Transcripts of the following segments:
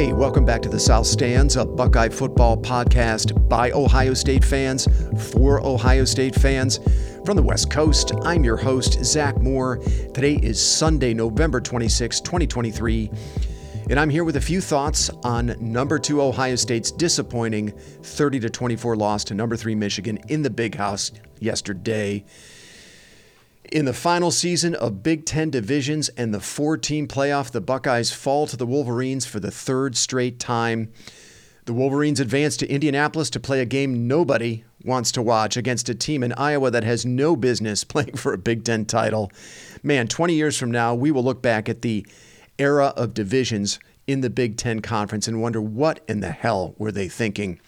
Hey, welcome back to the South Stands, a Buckeye football podcast by Ohio State fans for Ohio State fans. From the West Coast, I'm your host, Zach Moore. Today is Sunday, November 26, 2023, and I'm here with a few thoughts on number two Ohio State's disappointing 30 24 loss to number three Michigan in the Big House yesterday. In the final season of Big Ten divisions and the four team playoff, the Buckeyes fall to the Wolverines for the third straight time. The Wolverines advance to Indianapolis to play a game nobody wants to watch against a team in Iowa that has no business playing for a Big Ten title. Man, 20 years from now, we will look back at the era of divisions in the Big Ten Conference and wonder what in the hell were they thinking.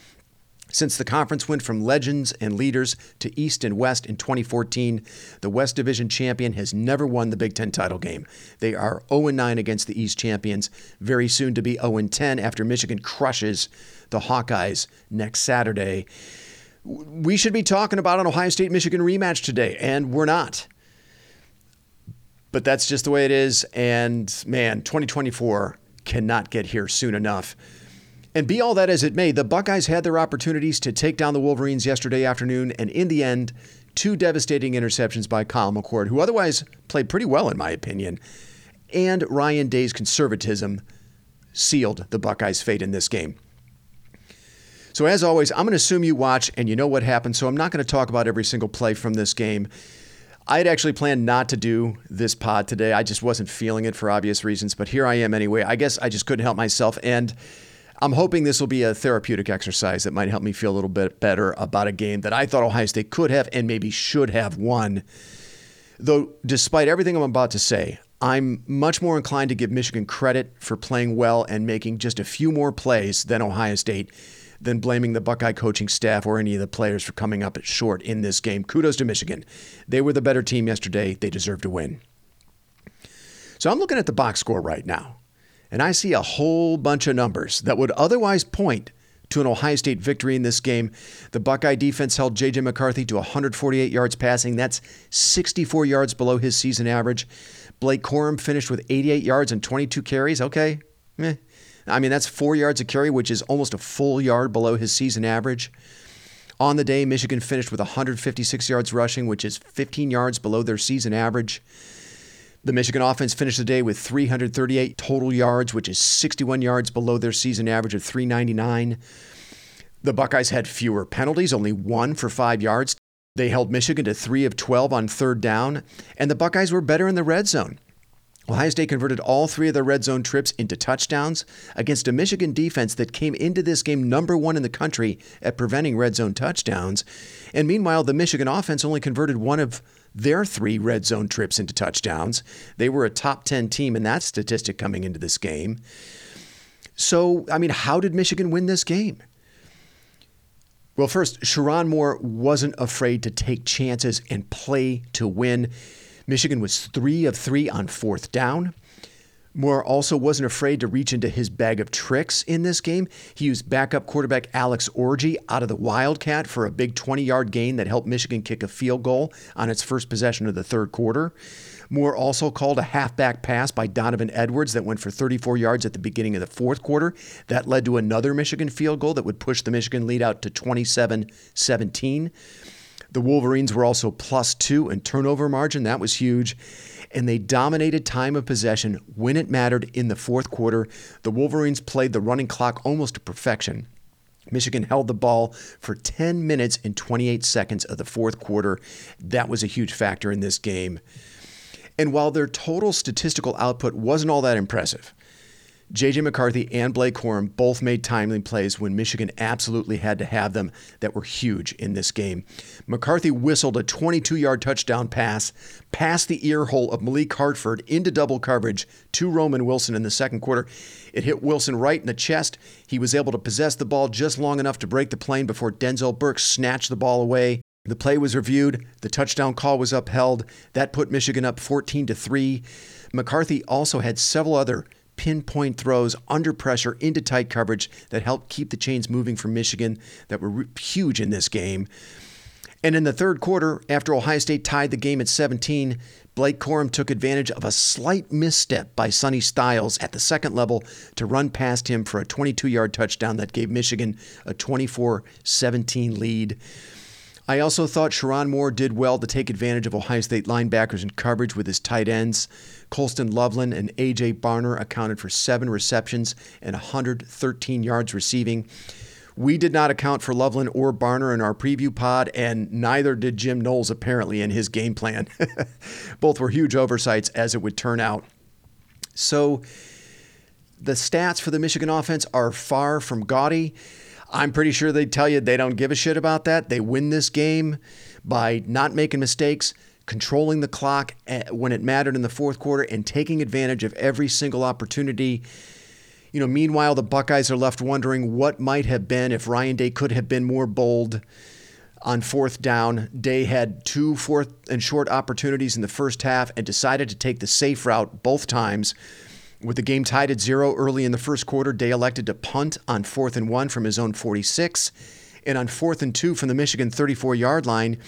Since the conference went from legends and leaders to East and West in 2014, the West Division champion has never won the Big Ten title game. They are 0 9 against the East champions, very soon to be 0 10 after Michigan crushes the Hawkeyes next Saturday. We should be talking about an Ohio State Michigan rematch today, and we're not. But that's just the way it is. And man, 2024 cannot get here soon enough. And be all that as it may, the Buckeyes had their opportunities to take down the Wolverines yesterday afternoon, and in the end, two devastating interceptions by Kyle McCord, who otherwise played pretty well, in my opinion, and Ryan Day's conservatism sealed the Buckeyes' fate in this game. So, as always, I'm going to assume you watch and you know what happened, so I'm not going to talk about every single play from this game. I had actually planned not to do this pod today. I just wasn't feeling it for obvious reasons, but here I am anyway. I guess I just couldn't help myself. And I'm hoping this will be a therapeutic exercise that might help me feel a little bit better about a game that I thought Ohio State could have and maybe should have won. Though, despite everything I'm about to say, I'm much more inclined to give Michigan credit for playing well and making just a few more plays than Ohio State than blaming the Buckeye coaching staff or any of the players for coming up short in this game. Kudos to Michigan. They were the better team yesterday. They deserve to win. So I'm looking at the box score right now and I see a whole bunch of numbers that would otherwise point to an Ohio State victory in this game. The Buckeye defense held J.J. McCarthy to 148 yards passing. That's 64 yards below his season average. Blake Corum finished with 88 yards and 22 carries. Okay. Eh. I mean, that's four yards a carry, which is almost a full yard below his season average. On the day, Michigan finished with 156 yards rushing, which is 15 yards below their season average. The Michigan offense finished the day with 338 total yards, which is 61 yards below their season average of 399. The Buckeyes had fewer penalties, only one for five yards. They held Michigan to three of 12 on third down, and the Buckeyes were better in the red zone. Ohio State converted all three of their red zone trips into touchdowns against a Michigan defense that came into this game number one in the country at preventing red zone touchdowns. And meanwhile, the Michigan offense only converted one of their three red zone trips into touchdowns. They were a top 10 team in that statistic coming into this game. So, I mean, how did Michigan win this game? Well, first, Sherrone Moore wasn't afraid to take chances and play to win. Michigan was three of three on fourth down. Moore also wasn't afraid to reach into his bag of tricks in this game. He used backup quarterback Alex Orji out of the Wildcat for a big 20 yard gain that helped Michigan kick a field goal on its first possession of the third quarter. Moore also called a halfback pass by Donovan Edwards that went for 34 yards at the beginning of the fourth quarter. That led to another Michigan field goal that would push the Michigan lead out to 27 17. The Wolverines were also plus two in turnover margin. That was huge and they dominated time of possession when it mattered in the fourth quarter. The Wolverines played the running clock almost to perfection. Michigan held the ball for 10 minutes and 28 seconds of the fourth quarter. That was a huge factor in this game. And while their total statistical output wasn't all that impressive, J.J. McCarthy and Blake Corum both made timely plays when Michigan absolutely had to have them that were huge in this game. McCarthy whistled a 22 yard touchdown pass past the ear hole of Malik Hartford into double coverage to Roman Wilson in the second quarter. It hit Wilson right in the chest. He was able to possess the ball just long enough to break the plane before Denzel Burke snatched the ball away. The play was reviewed. The touchdown call was upheld. That put Michigan up 14 to 3. McCarthy also had several other pinpoint throws under pressure into tight coverage that helped keep the chains moving for Michigan that were huge in this game. And in the third quarter, after Ohio State tied the game at 17, Blake Corum took advantage of a slight misstep by Sonny Styles at the second level to run past him for a 22 yard touchdown that gave Michigan a 24 17 lead. I also thought Sherrone Moore did well to take advantage of Ohio State linebackers in coverage with his tight ends. Colston Loveland and A.J. Barner accounted for seven receptions and 113 yards receiving. We did not account for Loveland or Barner in our preview pod, and neither did Jim Knowles apparently in his game plan. Both were huge oversights, as it would turn out. So the stats for the Michigan offense are far from gaudy. I'm pretty sure they'd tell you they don't give a shit about that. They win this game by not making mistakes, controlling the clock eh, when it mattered in the fourth quarter, and taking advantage of every single opportunity you know, meanwhile, the Buckeyes are left wondering what might have been if Ryan Day could have been more bold on fourth down. Day had two fourth and short opportunities in the first half and decided to take the safe route both times. With the game tied at zero early in the first quarter, Day elected to punt on fourth and one from his own 46. And on fourth and two from the Michigan 34 yard line,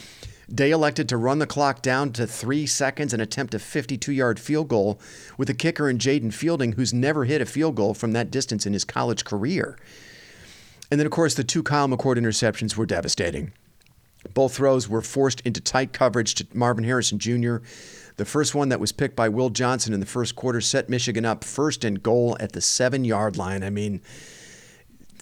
Day elected to run the clock down to three seconds and attempt a 52 yard field goal with a kicker in Jayden Fielding, who's never hit a field goal from that distance in his college career. And then, of course, the two Kyle McCord interceptions were devastating. Both throws were forced into tight coverage to Marvin Harrison Jr. The first one that was picked by Will Johnson in the first quarter set Michigan up first and goal at the seven yard line. I mean,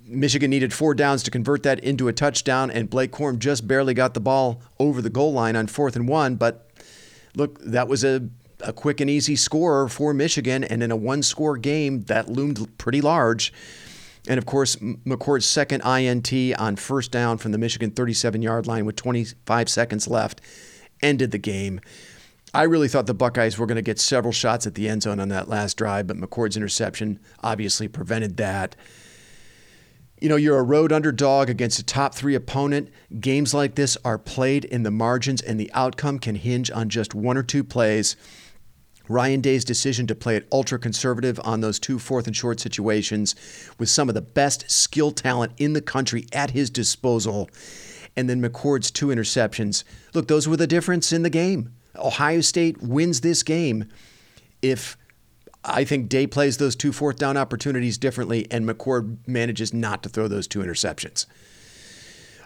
Michigan needed four downs to convert that into a touchdown, and Blake Corum just barely got the ball over the goal line on fourth and one. But look, that was a, a quick and easy score for Michigan, and in a one score game, that loomed pretty large. And of course, McCord's second INT on first down from the Michigan 37 yard line with 25 seconds left ended the game. I really thought the Buckeyes were going to get several shots at the end zone on that last drive, but McCord's interception obviously prevented that. You know, you're a road underdog against a top three opponent. Games like this are played in the margins, and the outcome can hinge on just one or two plays. Ryan Day's decision to play it ultra conservative on those two fourth and short situations with some of the best skill talent in the country at his disposal. And then McCord's two interceptions. Look, those were the difference in the game. Ohio State wins this game if I think Day plays those two fourth down opportunities differently, and McCord manages not to throw those two interceptions.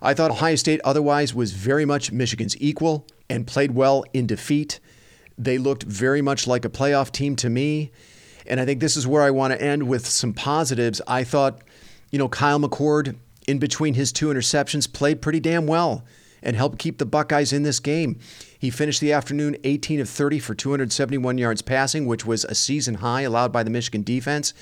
I thought Ohio State otherwise was very much Michigan's equal and played well in defeat. They looked very much like a playoff team to me. And I think this is where I want to end with some positives. I thought, you know, Kyle McCord, in between his two interceptions, played pretty damn well and helped keep the Buckeyes in this game. He finished the afternoon 18 of 30 for 271 yards passing, which was a season high allowed by the Michigan defense.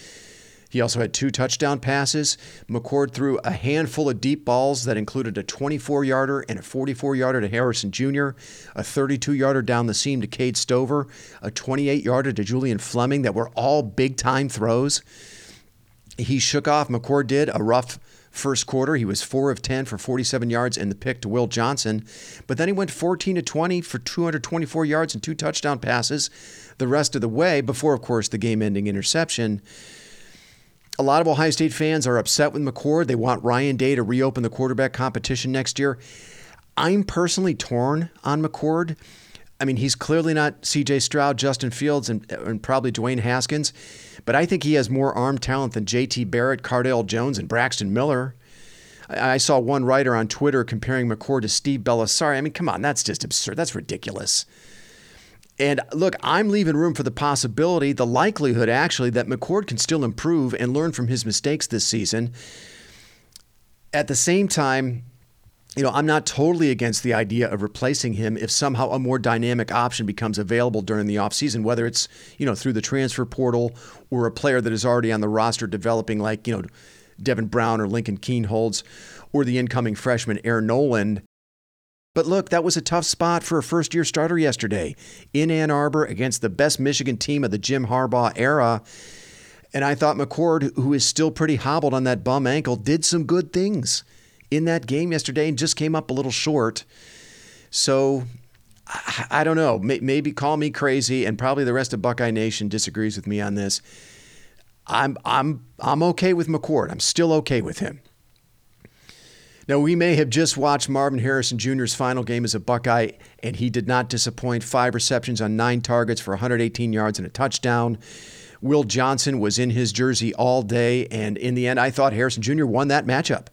He also had two touchdown passes. McCord threw a handful of deep balls that included a 24 yarder and a 44 yarder to Harrison Jr., a 32 yarder down the seam to Cade Stover, a 28 yarder to Julian Fleming that were all big time throws. He shook off, McCord did, a rough First quarter, he was 4 of 10 for 47 yards and the pick to Will Johnson. But then he went 14 to 20 for 224 yards and two touchdown passes the rest of the way before, of course, the game ending interception. A lot of Ohio State fans are upset with McCord. They want Ryan Day to reopen the quarterback competition next year. I'm personally torn on McCord. I mean, he's clearly not CJ Stroud, Justin Fields, and, and probably Dwayne Haskins. But I think he has more arm talent than JT Barrett, Cardale Jones, and Braxton Miller. I, I saw one writer on Twitter comparing McCord to Steve Bellisari. I mean, come on, that's just absurd. That's ridiculous. And look, I'm leaving room for the possibility, the likelihood actually, that McCord can still improve and learn from his mistakes this season. At the same time, you know, I'm not totally against the idea of replacing him if somehow a more dynamic option becomes available during the offseason, whether it's, you know, through the transfer portal or a player that is already on the roster developing like, you know, Devin Brown or Lincoln Kienholz or the incoming freshman Air Noland. But look, that was a tough spot for a first year starter yesterday in Ann Arbor against the best Michigan team of the Jim Harbaugh era. And I thought McCord, who is still pretty hobbled on that bum ankle, did some good things in that game yesterday and just came up a little short. So I, I don't know. Maybe call me crazy, and probably the rest of Buckeye Nation disagrees with me on this. I'm I'm I'm okay with McCord. I'm still okay with him. Now, we may have just watched Marvin Harrison Jr.'s final game as a Buckeye, and he did not disappoint. Five receptions on nine targets for 118 yards and a touchdown. Will Johnson was in his jersey all day, and in the end, I thought Harrison Jr. won that matchup.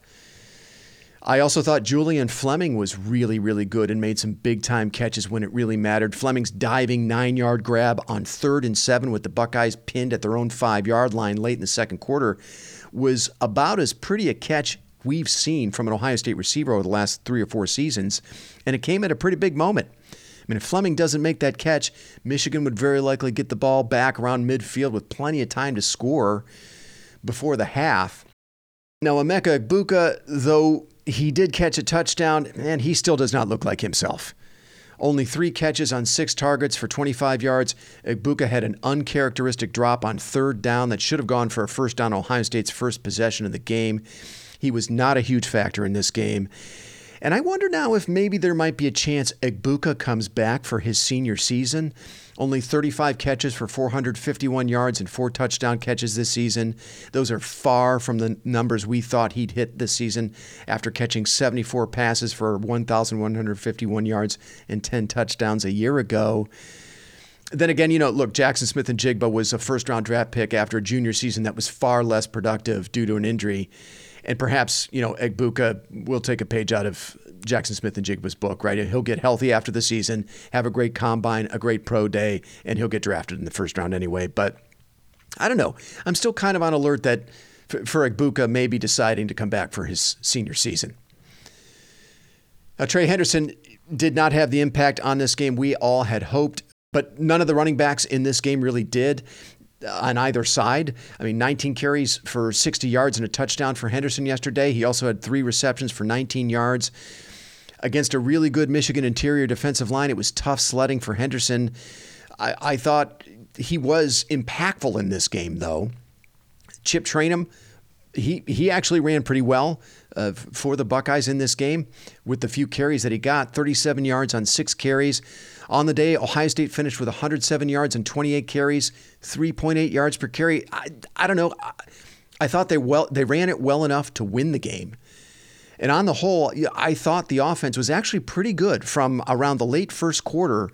I also thought Julian Fleming was really, really good and made some big time catches when it really mattered. Fleming's diving nine yard grab on third and seven with the Buckeyes pinned at their own five yard line late in the second quarter was about as pretty a catch we've seen from an Ohio State receiver over the last three or four seasons, and it came at a pretty big moment. I mean, if Fleming doesn't make that catch, Michigan would very likely get the ball back around midfield with plenty of time to score before the half. Now, Emeka Egbuka, though he did catch a touchdown, and he still does not look like himself. Only three catches on six targets for 25 yards. Egbuka had an uncharacteristic drop on third down that should have gone for a first down Ohio State's first possession of the game. He was not a huge factor in this game. And I wonder now if maybe there might be a chance Egbuka comes back for his senior season. Only 35 catches for 451 yards and four touchdown catches this season. Those are far from the numbers we thought he'd hit this season after catching 74 passes for 1,151 yards and 10 touchdowns a year ago. Then again, you know, look, Jackson Smith-Njigba was a first round draft pick after a junior season that was far less productive due to an injury and perhaps you know Egbuka will take a page out of Jackson Smith-Njigba's book, right? He'll get healthy after the season, have a great combine, a great pro day, and he'll get drafted in the first round anyway. But I don't know. I'm still kind of on alert that for, Egbuka maybe deciding to come back for his senior season. Trey Henderson did not have the impact on this game we all had hoped, but none of the running backs in this game really did on either side. I mean, 19 carries for 60 yards and a touchdown for Henderson yesterday. He also had three receptions for 19 yards. Against a really good Michigan interior defensive line, it was tough sledding for Henderson. I, I thought he was impactful in this game, though. Chip Trayanum, he he actually ran pretty well uh, for the Buckeyes in this game with the few carries that he got 37 yards on six carries. On the day, Ohio State finished with 107 yards and 28 carries, 3.8 yards per carry. I, I don't know. I, I thought they well they ran it well enough to win the game. And on the whole, I thought the offense was actually pretty good from around the late first quarter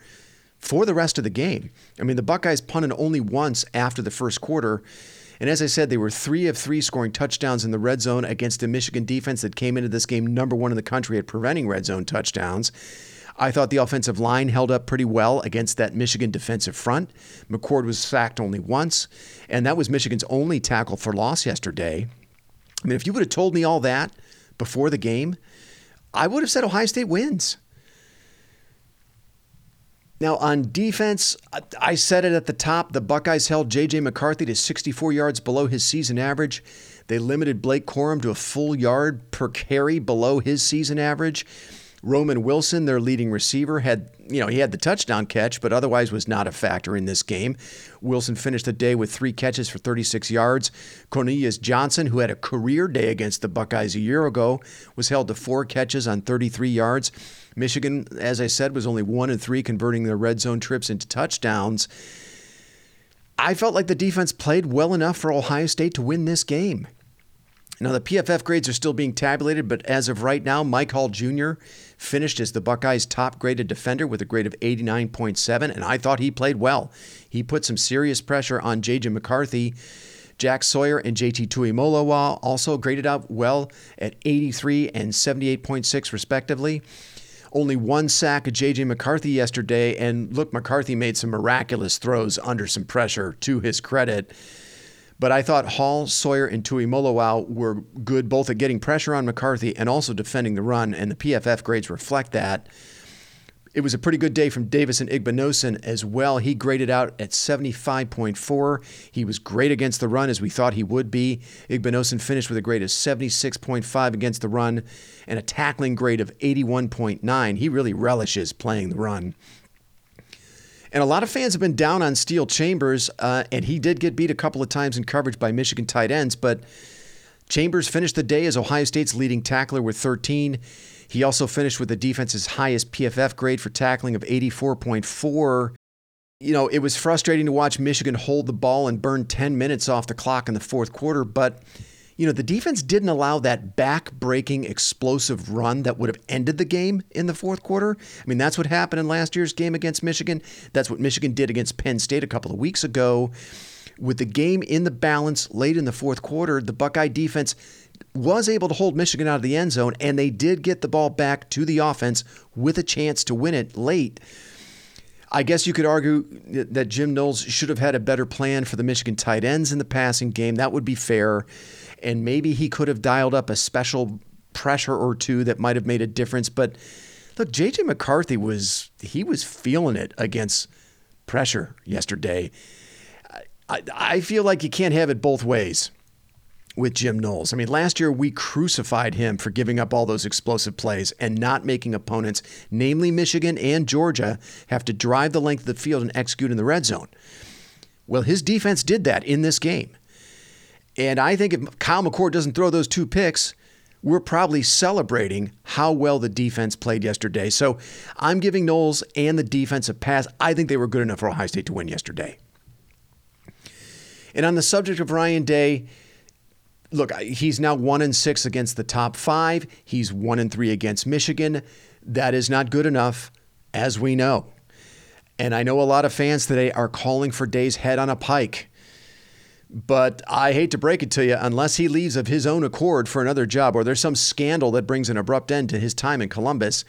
for the rest of the game. I mean, the Buckeyes punted only once after the first quarter. And as I said, they were three of three scoring touchdowns in the red zone against a Michigan defense that came into this game number one in the country at preventing red zone touchdowns. I thought the offensive line held up pretty well against that Michigan defensive front. McCord was sacked only once, and that was Michigan's only tackle for loss yesterday. I mean, if you would have told me all that before the game, I would have said Ohio State wins. Now, on defense, I said it at the top. The Buckeyes held J.J. McCarthy to 64 yards below his season average. They limited Blake Corum to a full yard per carry below his season average. Roman Wilson, their leading receiver, had you know he had the touchdown catch, but otherwise was not a factor in this game. Wilson finished the day with three catches for 36 yards. Cornelius Johnson, who had a career day against the Buckeyes a year ago, was held to four catches on 33 yards. Michigan, as I said, was only one and three, converting their red zone trips into touchdowns. I felt like the defense played well enough for Ohio State to win this game. Now, the PFF grades are still being tabulated, but as of right now, Mike Hall Jr. finished as the Buckeyes' top graded defender with a grade of 89.7, and I thought he played well. He put some serious pressure on J.J. McCarthy. Jack Sawyer and JT Tuimoloau also graded out well at 83 and 78.6, respectively. Only one sack of J.J. McCarthy yesterday, and look, McCarthy made some miraculous throws under some pressure to his credit. But I thought Hall, Sawyer, and Tui Tuimoloau were good both at getting pressure on McCarthy and also defending the run, and the PFF grades reflect that. It was a pretty good day from Davison Igbinosun as well. He graded out at 75.4. He was great against the run as we thought he would be. Igbinosun finished with a grade of 76.5 against the run and a tackling grade of 81.9. He really relishes playing the run. And a lot of fans have been down on Steele Chambers, uh, and he did get beat a couple of times in coverage by Michigan tight ends, but Chambers finished the day as Ohio State's leading tackler with 13. He also finished with the defense's highest PFF grade for tackling of 84.4. You know, it was frustrating to watch Michigan hold the ball and burn 10 minutes off the clock in the fourth quarter, but you know, the defense didn't allow that back breaking explosive run that would have ended the game in the fourth quarter. I mean, that's what happened in last year's game against Michigan. That's what Michigan did against Penn State a couple of weeks ago. With the game in the balance late in the fourth quarter, the Buckeye defense was able to hold Michigan out of the end zone, and they did get the ball back to the offense with a chance to win it late. I guess you could argue that Jim Knowles should have had a better plan for the Michigan tight ends in the passing game. That would be fair. And maybe he could have dialed up a special pressure or two that might have made a difference. But look, JJ McCarthy was he was feeling it against pressure yesterday. I, I feel like you can't have it both ways with Jim Knowles. I mean, last year we crucified him for giving up all those explosive plays and not making opponents, namely Michigan and Georgia, have to drive the length of the field and execute in the red zone. Well, his defense did that in this game. And I think if Kyle McCord doesn't throw those two picks, we're probably celebrating how well the defense played yesterday. So I'm giving Knowles and the defense a pass. I think they were good enough for Ohio State to win yesterday. And on the subject of Ryan Day, look, he's now one and six against the top five. He's one and three against Michigan. That is not good enough, as we know. And I know a lot of fans today are calling for Day's head on a pike. But I hate to break it to you, unless he leaves of his own accord for another job or there's some scandal that brings an abrupt end to his time in Columbus,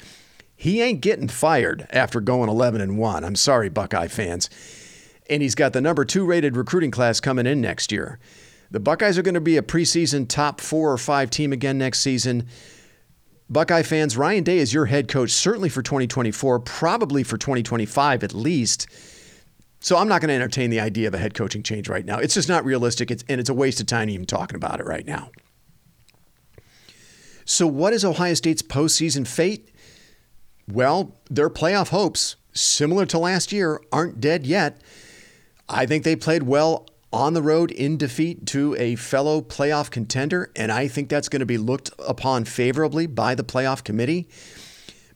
he ain't getting fired after going 11 and 1. I'm sorry, Buckeye fans. And he's got the number two rated recruiting class coming in next year. The Buckeyes are going to be a preseason top four or five team again next season. Buckeye fans, Ryan Day is your head coach, certainly for 2024, probably for 2025 at least. So I'm not going to entertain the idea of a head coaching change right now. It's just not realistic, it's, and it's a waste of time even talking about it right now. So, what is Ohio State's postseason fate? Well, their playoff hopes, similar to last year, aren't dead yet. I think they played well on the road in defeat to a fellow playoff contender, and I think that's going to be looked upon favorably by the playoff committee.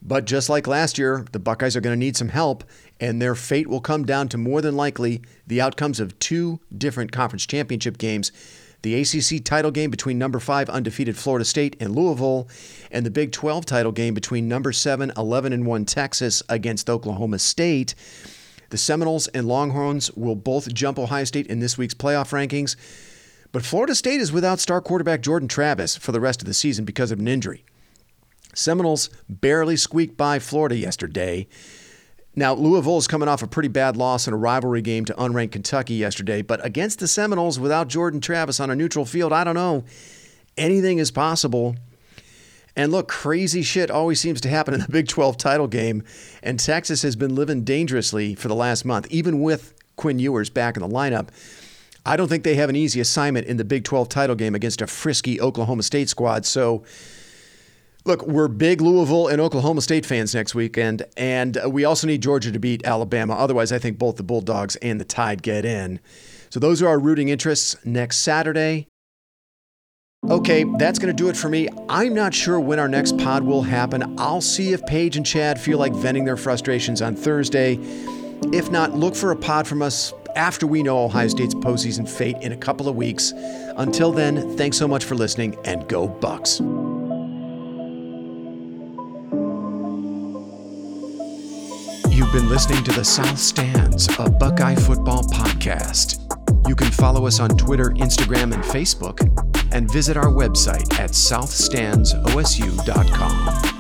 But just like last year, the Buckeyes are going to need some help, and their fate will come down to more than likely the outcomes of two different conference championship games the ACC title game between number five undefeated Florida State and Louisville, and the Big 12 title game between number seven, 11 and 1 Texas against Oklahoma State. The Seminoles and Longhorns will both jump Ohio State in this week's playoff rankings. But Florida State is without star quarterback Jordan Travis for the rest of the season because of an injury. Seminoles barely squeaked by Florida yesterday. Now, Louisville is coming off a pretty bad loss in a rivalry game to unranked Kentucky yesterday, but against the Seminoles without Jordan Travis on a neutral field, I don't know. Anything is possible. And look, crazy shit always seems to happen in the Big 12 title game. And Texas has been living dangerously for the last month, even with Quinn Ewers back in the lineup. I don't think they have an easy assignment in the Big 12 title game against a frisky Oklahoma State squad. So, look, we're big Louisville and Oklahoma State fans next weekend, and uh, we also need Georgia to beat Alabama. Otherwise, I think both the Bulldogs and the Tide get in. So, those are our rooting interests next Saturday. Okay, that's going to do it for me. I'm not sure when our next pod will happen. I'll see if Paige and Chad feel like venting their frustrations on Thursday. If not, look for a pod from us after we know Ohio State's postseason fate in a couple of weeks. Until then, thanks so much for listening and go Bucks. You've been listening to the South Stands, a Buckeye football podcast. You can follow us on Twitter, Instagram, and Facebook, and visit our website at southstandsosu.com.